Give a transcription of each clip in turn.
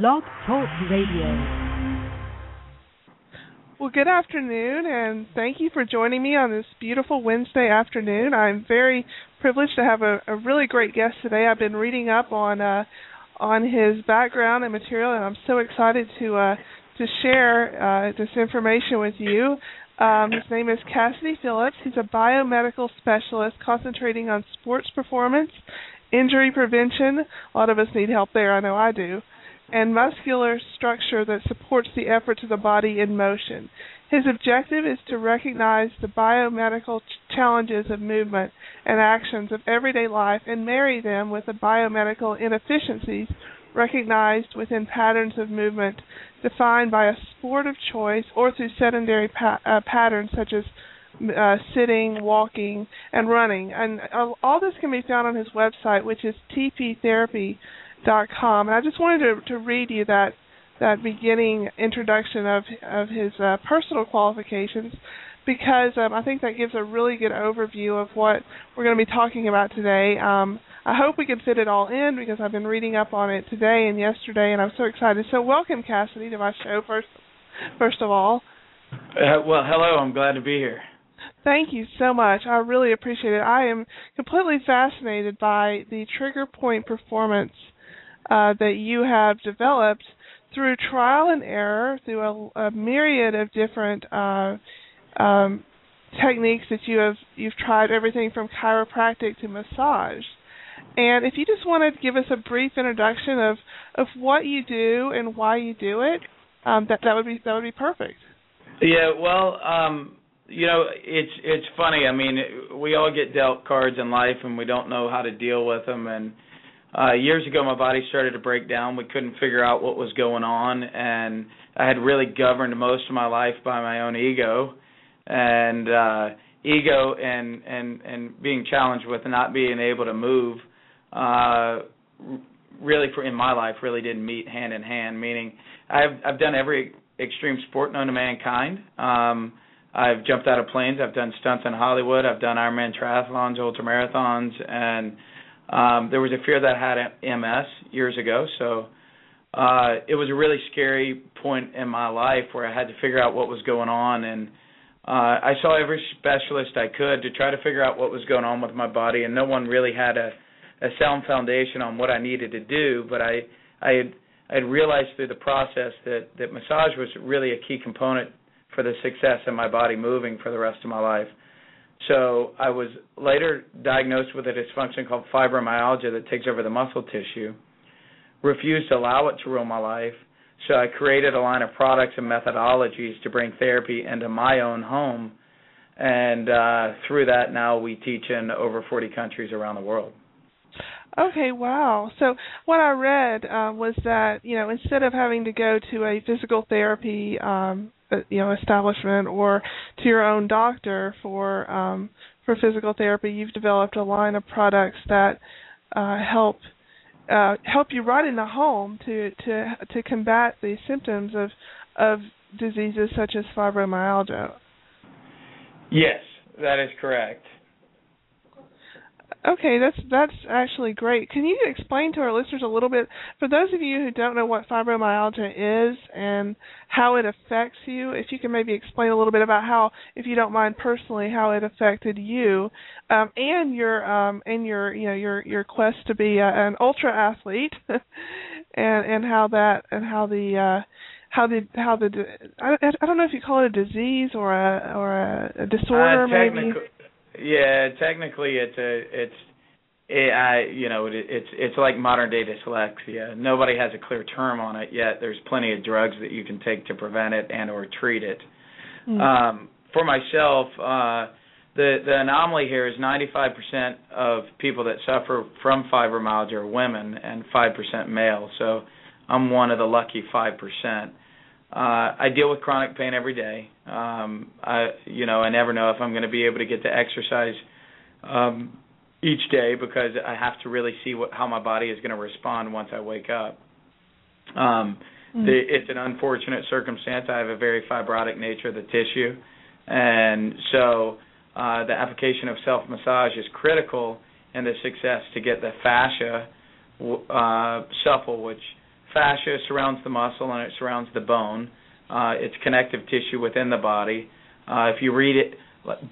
Blog Talk Radio. Well, good afternoon, and thank you for joining me on this beautiful Wednesday afternoon. I'm very privileged to have a, a really great guest today. I've been reading up on uh, on his background and material, and I'm so excited to uh, to share uh, this information with you. Um, his name is Cassidy Phillips. He's a biomedical specialist concentrating on sports performance, injury prevention. A lot of us need help there. I know I do and muscular structure that supports the efforts of the body in motion. His objective is to recognize the biomedical ch- challenges of movement and actions of everyday life and marry them with the biomedical inefficiencies recognized within patterns of movement defined by a sport of choice or through sedentary pa- uh, patterns such as uh, sitting, walking, and running. And uh, all this can be found on his website, which is tptherapy.com dot com. And I just wanted to, to read you that that beginning introduction of of his uh, personal qualifications because um, I think that gives a really good overview of what we're going to be talking about today. Um, I hope we can fit it all in because I've been reading up on it today and yesterday, and I'm so excited. So, welcome, Cassidy, to my show first. First of all. Uh, well, hello. I'm glad to be here. Thank you so much. I really appreciate it. I am completely fascinated by the trigger point performance uh, that you have developed through trial and error, through a, a myriad of different uh, um, techniques that you have you've tried everything from chiropractic to massage. And if you just want to give us a brief introduction of of what you do and why you do it, um, that that would be that would be perfect. Yeah, well, um, you know, it's it's funny. I mean, we all get dealt cards in life, and we don't know how to deal with them. And uh, years ago, my body started to break down. We couldn't figure out what was going on, and I had really governed most of my life by my own ego, and uh, ego and and and being challenged with not being able to move. Uh, really, for in my life, really didn't meet hand in hand. Meaning, I've I've done every extreme sport known to mankind. Um, I've jumped out of planes. I've done stunts in Hollywood. I've done Ironman triathlons, ultra marathons, and um, there was a fear that I had MS years ago, so uh, it was a really scary point in my life where I had to figure out what was going on, and uh, I saw every specialist I could to try to figure out what was going on with my body, and no one really had a, a sound foundation on what I needed to do. But I, I had, I had realized through the process that that massage was really a key component for the success of my body moving for the rest of my life. So I was later diagnosed with a dysfunction called fibromyalgia that takes over the muscle tissue. Refused to allow it to rule my life, so I created a line of products and methodologies to bring therapy into my own home. And uh, through that, now we teach in over 40 countries around the world. Okay, wow. So what I read uh, was that you know instead of having to go to a physical therapy um, uh, you know establishment or to your own doctor for um, for physical therapy, you've developed a line of products that uh, help uh, help you right in the home to to to combat the symptoms of of diseases such as fibromyalgia. Yes, that is correct. Okay, that's that's actually great. Can you explain to our listeners a little bit, for those of you who don't know what fibromyalgia is and how it affects you, if you can maybe explain a little bit about how, if you don't mind personally, how it affected you, um, and your um, and your you know your your quest to be a, an ultra athlete, and and how that and how the uh, how the how the I, I don't know if you call it a disease or a or a, a disorder uh, maybe. Yeah, technically it's a it's it, I you know it, it's it's like modern day dyslexia. Nobody has a clear term on it yet. There's plenty of drugs that you can take to prevent it and or treat it. Mm. Um, for myself, uh, the the anomaly here is 95% of people that suffer from fibromyalgia are women and 5% male. So I'm one of the lucky 5%. Uh, I deal with chronic pain every day. Um, I, you know, I never know if I'm going to be able to get to exercise um, each day because I have to really see what how my body is going to respond once I wake up. Um, Mm. the, it's an unfortunate circumstance. I have a very fibrotic nature of the tissue, and so uh, the application of self massage is critical in the success to get the fascia uh, supple, which fascia surrounds the muscle and it surrounds the bone. Uh, it's connective tissue within the body. Uh, if you read it,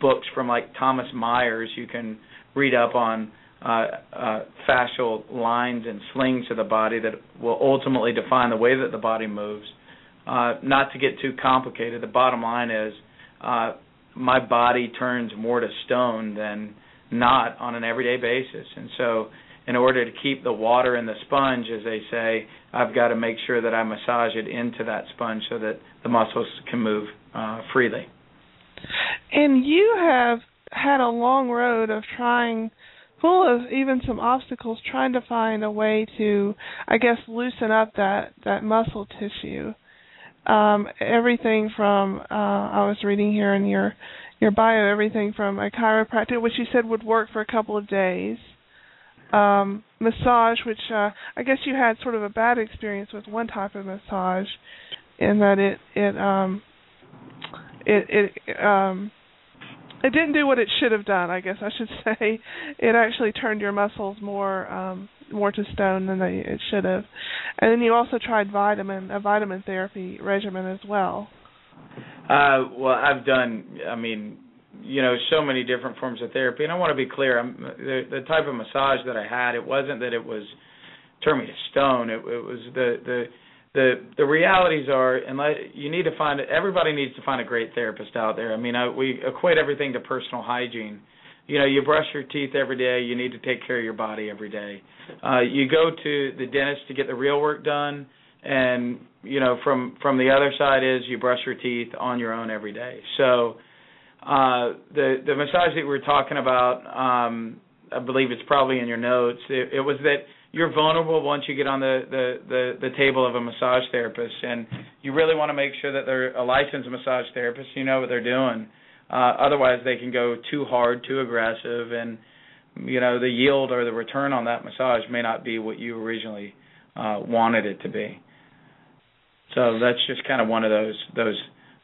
books from like Thomas Myers, you can read up on uh, uh, fascial lines and slings of the body that will ultimately define the way that the body moves. Uh, not to get too complicated, the bottom line is uh, my body turns more to stone than not on an everyday basis, and so in order to keep the water in the sponge, as they say, I've got to make sure that I massage it into that sponge so that the muscles can move uh, freely. And you have had a long road of trying full of even some obstacles trying to find a way to I guess loosen up that that muscle tissue. Um everything from uh I was reading here in your your bio everything from a chiropractor which you said would work for a couple of days. Um massage which uh I guess you had sort of a bad experience with one type of massage in that it it um it it um it didn't do what it should have done. I guess I should say it actually turned your muscles more um more to stone than they it should have. And then you also tried vitamin a vitamin therapy regimen as well. Uh well I've done I mean you know so many different forms of therapy and I want to be clear I'm the the type of massage that I had it wasn't that it was turned me to stone it, it was the the the the realities are unless you need to find everybody needs to find a great therapist out there. I mean, I, we equate everything to personal hygiene. You know, you brush your teeth every day. You need to take care of your body every day. Uh, you go to the dentist to get the real work done, and you know, from from the other side is you brush your teeth on your own every day. So, uh, the the massage that we were talking about, um, I believe it's probably in your notes. It, it was that you're vulnerable once you get on the, the, the, the table of a massage therapist, and you really want to make sure that they're a licensed massage therapist. You know what they're doing. Uh, otherwise, they can go too hard, too aggressive, and you know the yield or the return on that massage may not be what you originally uh, wanted it to be. So that's just kind of one of those those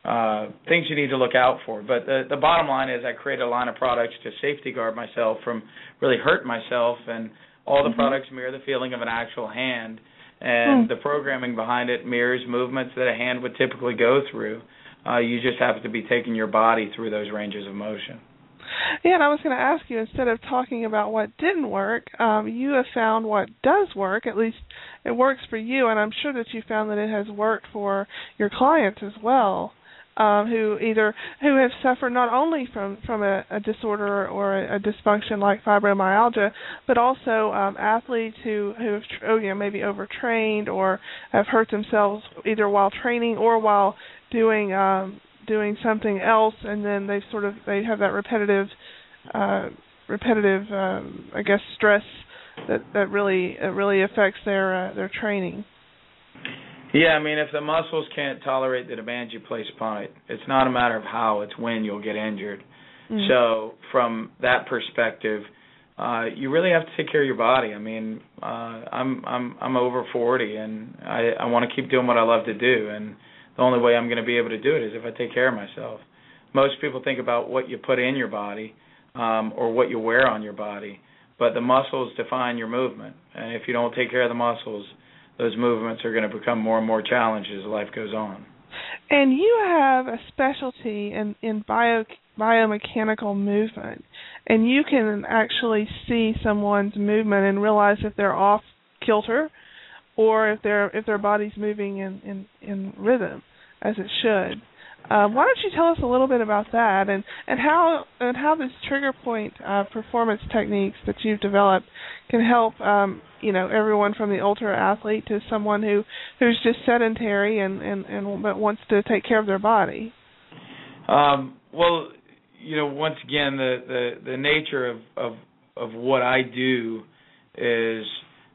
uh, things you need to look out for. But the, the bottom line is, I created a line of products to safety guard myself from really hurting myself and all the mm-hmm. products mirror the feeling of an actual hand, and mm. the programming behind it mirrors movements that a hand would typically go through. Uh, you just have to be taking your body through those ranges of motion. Yeah, and I was going to ask you instead of talking about what didn't work, um, you have found what does work. At least it works for you, and I'm sure that you found that it has worked for your clients as well um, who either who have suffered not only from from a, a disorder or a, a, dysfunction like fibromyalgia, but also um, athletes who who have oh, you know maybe overtrained or have hurt themselves either while training or while doing um, doing something else, and then they sort of they have that repetitive uh, repetitive um, I guess stress that that really it really affects their uh, their training. Yeah, I mean, if the muscles can't tolerate the demands you place upon it, it's not a matter of how, it's when you'll get injured. Mm-hmm. So, from that perspective, uh you really have to take care of your body. I mean, uh I'm I'm I'm over 40 and I I want to keep doing what I love to do and the only way I'm going to be able to do it is if I take care of myself. Most people think about what you put in your body um or what you wear on your body, but the muscles define your movement. And if you don't take care of the muscles, those movements are going to become more and more challenged as life goes on. And you have a specialty in in bio biomechanical movement, and you can actually see someone's movement and realize if they're off kilter, or if their if their body's moving in in in rhythm as it should. Um, why don't you tell us a little bit about that and, and how and how this trigger point uh, performance techniques that you've developed can help um, you know everyone from the ultra athlete to someone who who's just sedentary and and and but wants to take care of their body. Um, well, you know, once again, the the the nature of of of what I do is,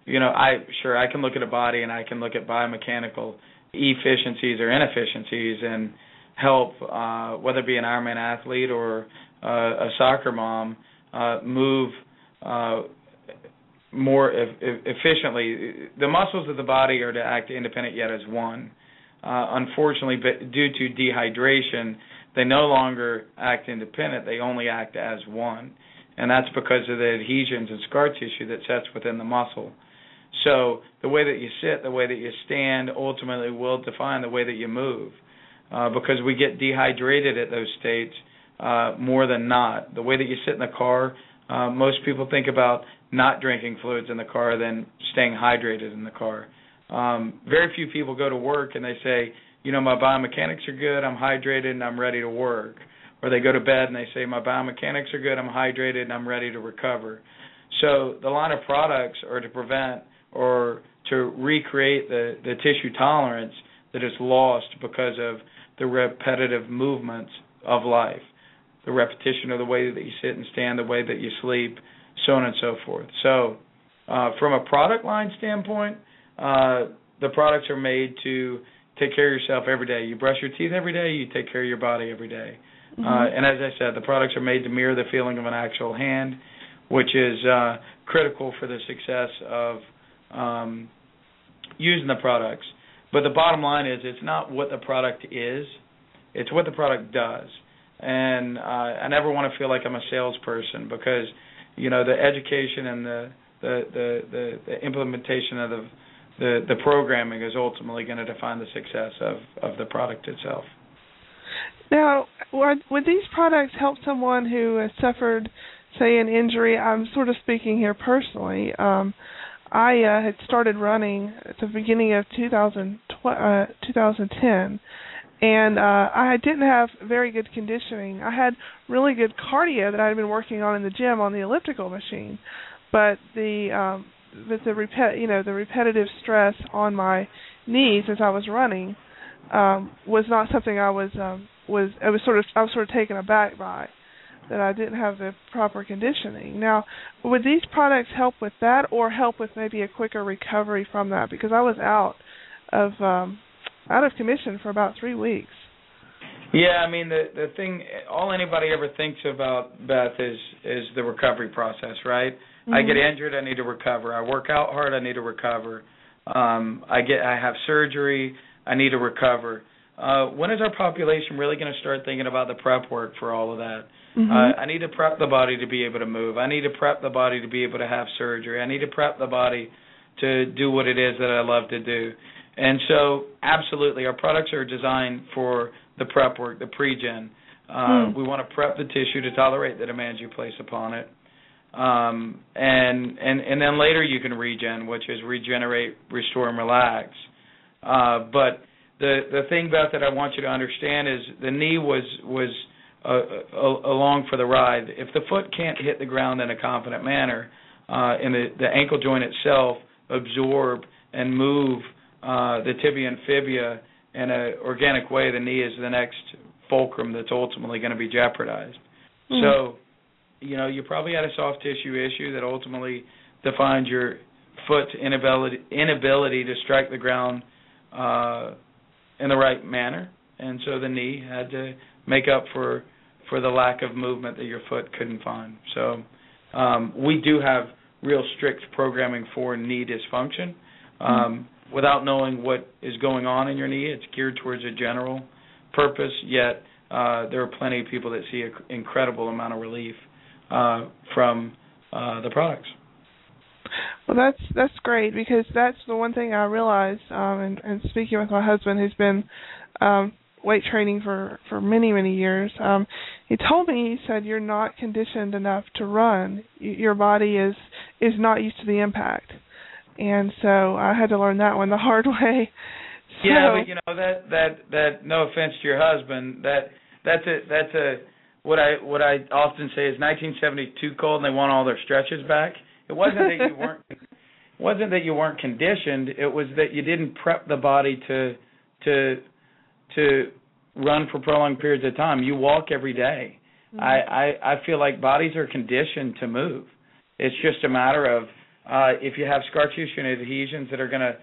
you know, I sure I can look at a body and I can look at biomechanical efficiencies or inefficiencies and help uh, whether it be an Ironman athlete or uh, a soccer mom uh, move uh, more e- efficiently. The muscles of the body are to act independent yet as one. Uh, unfortunately, due to dehydration, they no longer act independent. They only act as one, and that's because of the adhesions and scar tissue that sets within the muscle. So the way that you sit, the way that you stand, ultimately will define the way that you move, uh, because we get dehydrated at those states uh, more than not. The way that you sit in the car, uh, most people think about not drinking fluids in the car than staying hydrated in the car. Um, very few people go to work and they say, you know, my biomechanics are good, I'm hydrated, and I'm ready to work. Or they go to bed and they say, my biomechanics are good, I'm hydrated, and I'm ready to recover. So the line of products are to prevent or to recreate the, the tissue tolerance that is lost because of the repetitive movements of life, the repetition of the way that you sit and stand, the way that you sleep, so on and so forth. So, uh, from a product line standpoint, uh, the products are made to take care of yourself every day. You brush your teeth every day, you take care of your body every day. Mm-hmm. Uh, and as I said, the products are made to mirror the feeling of an actual hand, which is uh, critical for the success of um, using the products. But the bottom line is, it's not what the product is; it's what the product does. And uh, I never want to feel like I'm a salesperson because, you know, the education and the the the the, the implementation of the, the the programming is ultimately going to define the success of of the product itself. Now, would these products help someone who has suffered, say, an injury? I'm sort of speaking here personally. Um, I uh, had started running at the beginning of 2000, uh, 2010, and uh, I didn't have very good conditioning. I had really good cardio that I had been working on in the gym on the elliptical machine, but the um, but the repet you know the repetitive stress on my knees as I was running um, was not something I was um, was I was sort of I was sort of taken aback by that I didn't have the proper conditioning. Now, would these products help with that, or help with maybe a quicker recovery from that? Because I was out of um, out of commission for about three weeks. Yeah, I mean the the thing all anybody ever thinks about Beth is is the recovery process, right? Mm-hmm. I get mm-hmm. injured, I need to recover. I work out hard, I need to recover. Um I get I have surgery, I need to recover. Uh when is our population really going to start thinking about the prep work for all of that? Mm-hmm. Uh, I need to prep the body to be able to move. I need to prep the body to be able to have surgery. I need to prep the body to do what it is that I love to do. And so, absolutely, our products are designed for the prep work, the pre-gen. Uh, mm. We want to prep the tissue to tolerate the demands you place upon it. Um, and and and then later you can regen, which is regenerate, restore, and relax. Uh, but the the thing, Beth, that I want you to understand is the knee was was uh, along for the ride. If the foot can't hit the ground in a confident manner, uh, and the, the ankle joint itself absorb and move uh, the tibia and fibia in an organic way, the knee is the next fulcrum that's ultimately going to be jeopardized. Mm-hmm. So, you know, you probably had a soft tissue issue that ultimately defines your foot's inability inability to strike the ground uh, in the right manner, and so the knee had to make up for for the lack of movement that your foot couldn't find. So um, we do have real strict programming for knee dysfunction. Um, mm-hmm. Without knowing what is going on in your knee, it's geared towards a general purpose. Yet uh, there are plenty of people that see an incredible amount of relief uh, from uh, the products. Well, that's that's great because that's the one thing I realized. Um, and, speaking with my husband, who's been um, weight training for for many many years. Um, he told me he said you're not conditioned enough to run. your body is is not used to the impact, and so I had to learn that one the hard way. So, yeah, but you know that that that no offense to your husband, that that's a that's a what I what I often say is 1972 cold and they want all their stretches back. It wasn't that you weren't it wasn't that you weren't conditioned. It was that you didn't prep the body to to to run for prolonged periods of time. You walk every day. Mm-hmm. I, I I feel like bodies are conditioned to move. It's just a matter of uh, if you have scar tissue and adhesions that are going to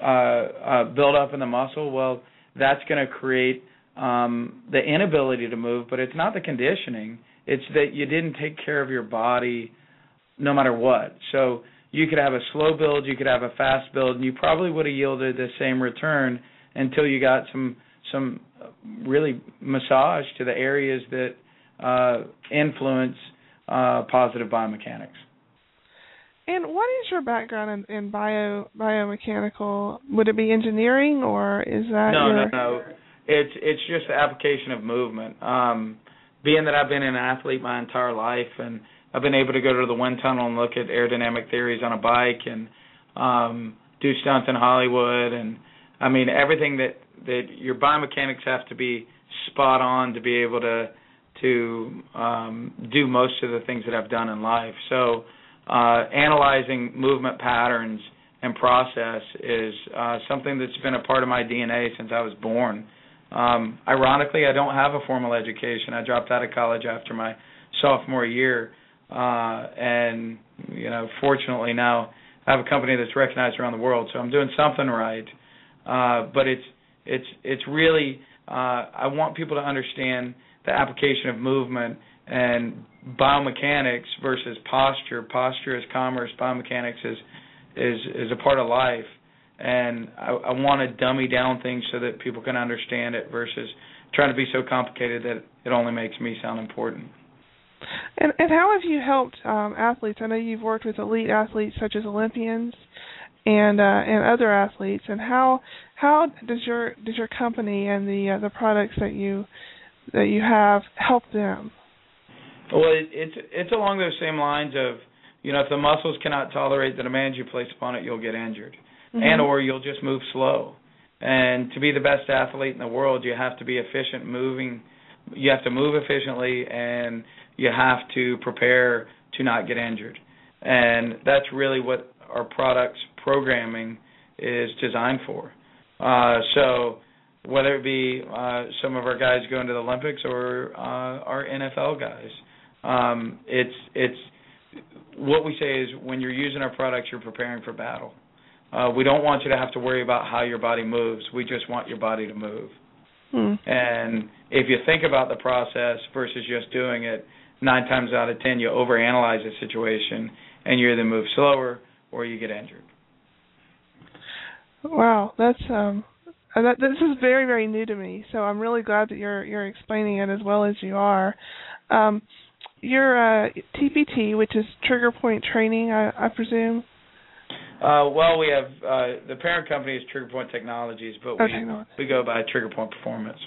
uh, uh, build up in the muscle. Well, that's going to create um, the inability to move, but it's not the conditioning. It's that you didn't take care of your body, no matter what. So you could have a slow build, you could have a fast build, and you probably would have yielded the same return until you got some some really massage to the areas that uh, influence uh, positive biomechanics. And what is your background in, in bio biomechanical? Would it be engineering or is that no your... no no? It's it's just the application of movement. Um, being that I've been an athlete my entire life and I've been able to go to the wind tunnel and look at aerodynamic theories on a bike and um, do stunts in Hollywood and I mean everything that that your biomechanics have to be spot on to be able to to um, do most of the things that I've done in life. So uh, analyzing movement patterns and process is uh, something that's been a part of my DNA since I was born. Um, ironically, I don't have a formal education. I dropped out of college after my sophomore year, uh, and you know, fortunately now I have a company that's recognized around the world, so I'm doing something right. Uh, but it's it's it's really uh, I want people to understand the application of movement and biomechanics versus posture. Posture is commerce. Biomechanics is is is a part of life, and I, I want to dummy down things so that people can understand it versus trying to be so complicated that it only makes me sound important. And and how have you helped um, athletes? I know you've worked with elite athletes such as Olympians and uh, and other athletes. And how how does your does your company and the uh, the products that you that you have help them? Well, it, it's it's along those same lines of you know if the muscles cannot tolerate the demands you place upon it, you'll get injured, mm-hmm. and or you'll just move slow. And to be the best athlete in the world, you have to be efficient moving. You have to move efficiently, and you have to prepare to not get injured. And that's really what our products programming is designed for. Uh, so whether it be uh, some of our guys going to the Olympics or uh, our NFL guys, um, it's it's what we say is when you're using our products, you're preparing for battle. Uh, we don't want you to have to worry about how your body moves. We just want your body to move. Hmm. And if you think about the process versus just doing it, nine times out of ten you overanalyze the situation and you either move slower or you get injured. Wow, that's um uh, that this is very very new to me. So I'm really glad that you're you're explaining it as well as you are. Um your uh TPT, which is trigger point training, I, I presume. Uh, well, we have uh, the parent company is Trigger Point Technologies, but we we go by Trigger Point Performance.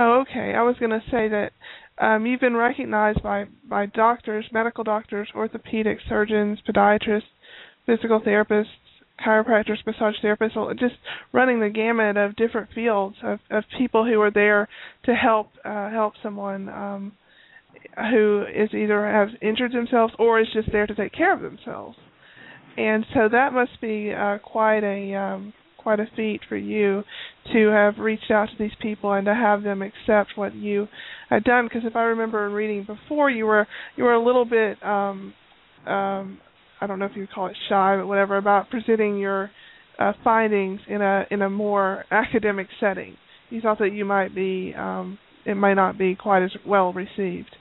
Oh, okay. I was going to say that um, you've been recognized by by doctors, medical doctors, orthopedic surgeons, podiatrists, physical therapists, chiropractors, massage therapists, just running the gamut of different fields of, of people who are there to help uh, help someone um, who is either has injured themselves or is just there to take care of themselves. And so that must be uh, quite a um, quite a feat for you to have reached out to these people and to have them accept what you had done. Because if I remember reading before, you were you were a little bit um, um, I don't know if you call it shy, but whatever about presenting your uh, findings in a in a more academic setting. You thought that you might be um, it might not be quite as well received.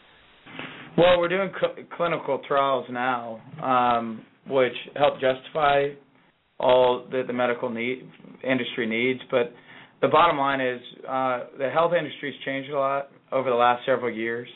Well, we're doing cl- clinical trials now, um, which help justify all that the medical need industry needs. But the bottom line is uh, the health industry's changed a lot over the last several years,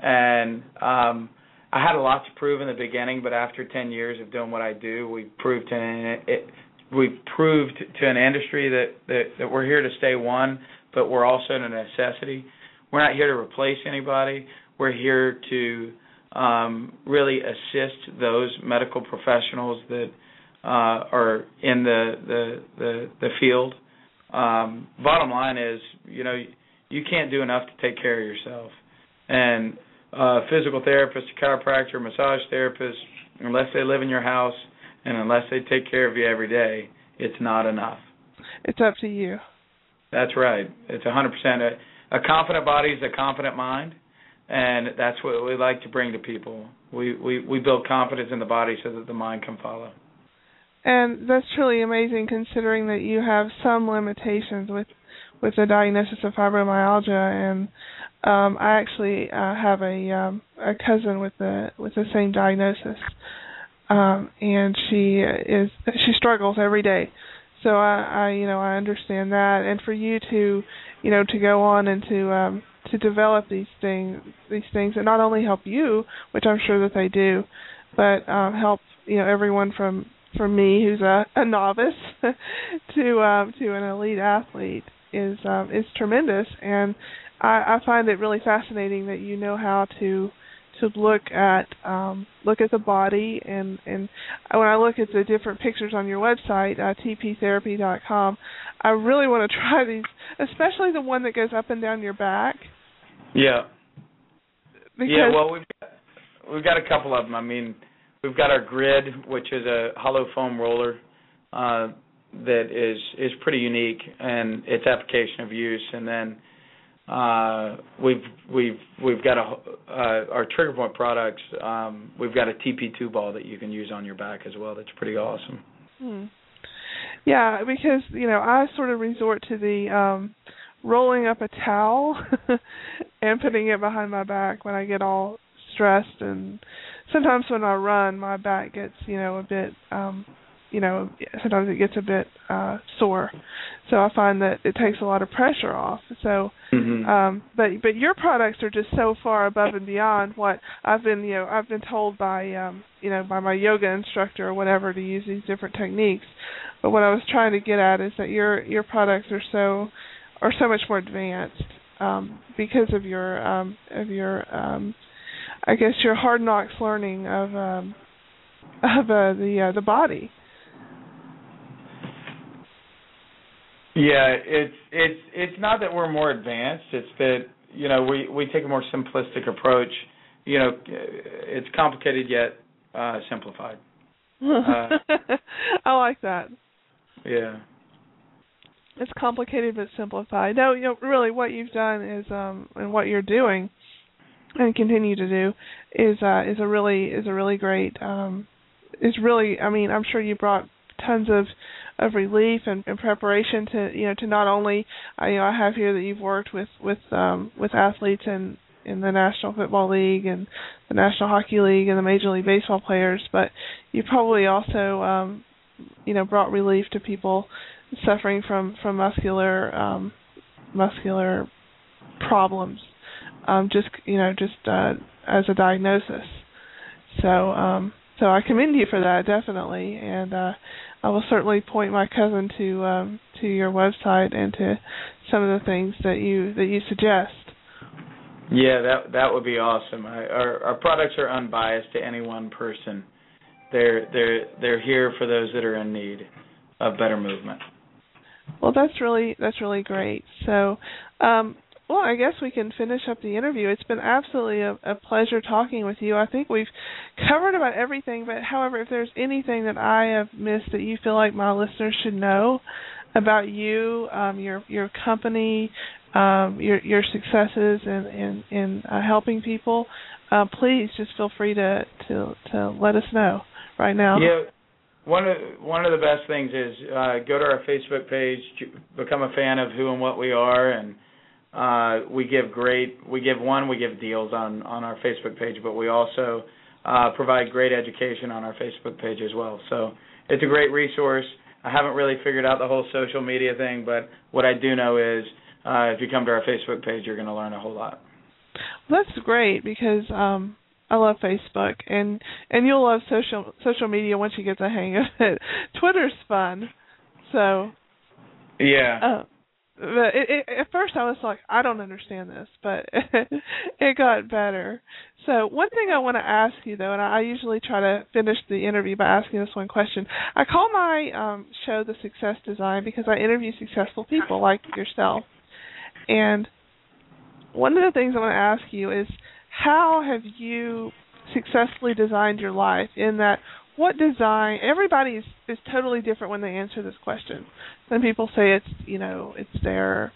and um, I had a lot to prove in the beginning, but after 10 years of doing what I do, we proved to an, it, we've proved to an industry that, that that we're here to stay one, but we're also a necessity. We're not here to replace anybody. We're here to um, really assist those medical professionals that uh, are in the the the, the field. Um, bottom line is, you know, you can't do enough to take care of yourself, and uh, physical therapist, a chiropractor, massage therapist, unless they live in your house and unless they take care of you every day, it's not enough. It's up to you. That's right. It's 100%. A, a confident body is a confident mind, and that's what we like to bring to people. We, we we build confidence in the body so that the mind can follow. And that's truly amazing, considering that you have some limitations with with the diagnosis of fibromyalgia and um, I actually uh, have a um, a cousin with the with the same diagnosis, um, and she is she struggles every day. So I, I you know I understand that, and for you to you know to go on and to um, to develop these things these things that not only help you, which I'm sure that they do, but um, help you know everyone from from me who's a, a novice to um, to an elite athlete is um, is tremendous, and I, I find it really fascinating that you know how to to look at um, look at the body and and when I look at the different pictures on your website uh, tptherapy.com, I really want to try these, especially the one that goes up and down your back. Yeah. Because yeah. Well, we've got, we've got a couple of them. I mean, we've got our grid, which is a hollow foam roller uh, that is is pretty unique and its application of use, and then uh, we've we've we've got a uh, our trigger point products. Um, we've got a TP2 ball that you can use on your back as well. That's pretty awesome. Hmm. Yeah, because you know I sort of resort to the um rolling up a towel and putting it behind my back when I get all stressed and sometimes when I run my back gets, you know, a bit um you know, sometimes it gets a bit uh sore. So I find that it takes a lot of pressure off. So mm-hmm. um but but your products are just so far above and beyond what I've been, you know, I've been told by um you know, by my yoga instructor or whatever to use these different techniques. But what I was trying to get at is that your your products are so are so much more advanced um, because of your um, of your um, I guess your hard knocks learning of um, of uh, the uh, the body. Yeah, it's it's it's not that we're more advanced. It's that you know we we take a more simplistic approach. You know, it's complicated yet uh, simplified. Uh, I like that. Yeah it's complicated but simplified. No, you know, really, what you've done is, um, and what you're doing, and continue to do, is uh, is a really is a really great, um, is really. I mean, I'm sure you brought tons of of relief and, and preparation to you know to not only uh, you know I have here that you've worked with with um, with athletes and in the National Football League and the National Hockey League and the Major League Baseball players, but you probably also um, you know brought relief to people suffering from from muscular um, muscular problems, um, just you know just uh, as a diagnosis. So um, so I commend you for that definitely, and uh, I will certainly point my cousin to um, to your website and to some of the things that you that you suggest. Yeah, that that would be awesome. I, our our products are unbiased to any one person. They're they're they're here for those that are in need of better movement. Well, that's really that's really great. So, um, well, I guess we can finish up the interview. It's been absolutely a, a pleasure talking with you. I think we've covered about everything, but however, if there's anything that I have missed that you feel like my listeners should know about you, um, your your company, um, your your successes in in, in uh, helping people, uh, please just feel free to to to let us know right now. Yeah, one of one of the best things is uh, go to our Facebook page, become a fan of who and what we are, and uh, we give great. We give one, we give deals on on our Facebook page, but we also uh, provide great education on our Facebook page as well. So it's a great resource. I haven't really figured out the whole social media thing, but what I do know is uh, if you come to our Facebook page, you're going to learn a whole lot. That's great because um, I love Facebook, and and you'll love social social media once you get the hang of it. Twitter's fun, so yeah. Uh, but it, it, at first I was like, I don't understand this, but it got better. So one thing I want to ask you though, and I usually try to finish the interview by asking this one question. I call my um, show the Success Design because I interview successful people like yourself, and one of the things I want to ask you is how have you successfully designed your life in that what design everybody is, is totally different when they answer this question some people say it's you know it's their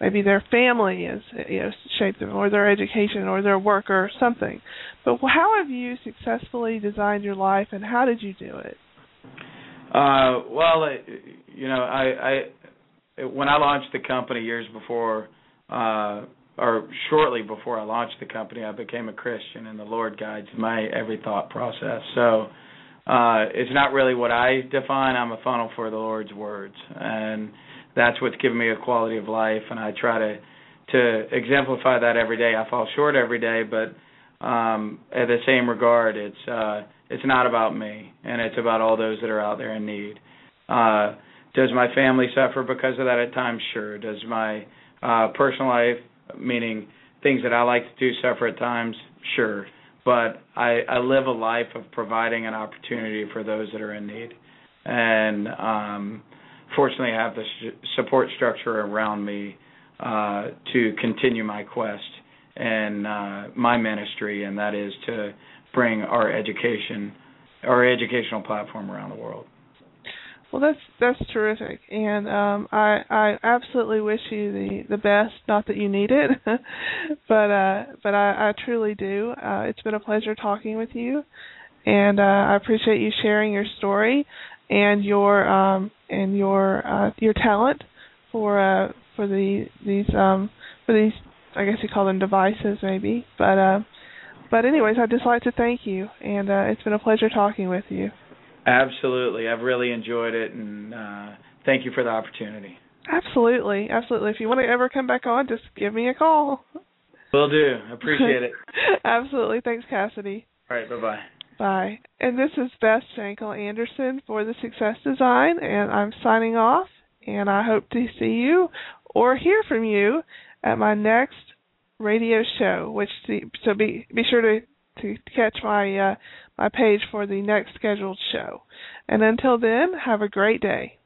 maybe their family is you know shaped them or their education or their work or something but how have you successfully designed your life and how did you do it uh well you know i i when i launched the company years before uh or shortly before I launched the company, I became a Christian, and the Lord guides my every thought process. So uh, it's not really what I define. I'm a funnel for the Lord's words, and that's what's given me a quality of life. And I try to to exemplify that every day. I fall short every day, but um, at the same regard, it's uh, It's not about me, and it's about all those that are out there in need. Uh, does my family suffer because of that at times? Sure. Does my uh, personal life, meaning things that I like to do, suffer at times? Sure. But I, I live a life of providing an opportunity for those that are in need, and um, fortunately, I have the support structure around me uh, to continue my quest and uh, my ministry, and that is to bring our education, our educational platform around the world. Well, that's that's terrific, and um, I I absolutely wish you the the best. Not that you need it, but uh, but I, I truly do. Uh, it's been a pleasure talking with you, and uh, I appreciate you sharing your story and your um, and your uh, your talent for uh, for the these um, for these I guess you call them devices maybe, but uh, but anyways, I'd just like to thank you, and uh, it's been a pleasure talking with you. Absolutely, I've really enjoyed it, and uh, thank you for the opportunity. Absolutely, absolutely. If you want to ever come back on, just give me a call. Will do. Appreciate it. absolutely. Thanks, Cassidy. All right. Bye bye. Bye. And this is Beth Shankle Anderson for the Success Design, and I'm signing off. And I hope to see you or hear from you at my next radio show. Which so be be sure to to catch my uh, my page for the next scheduled show. And until then, have a great day.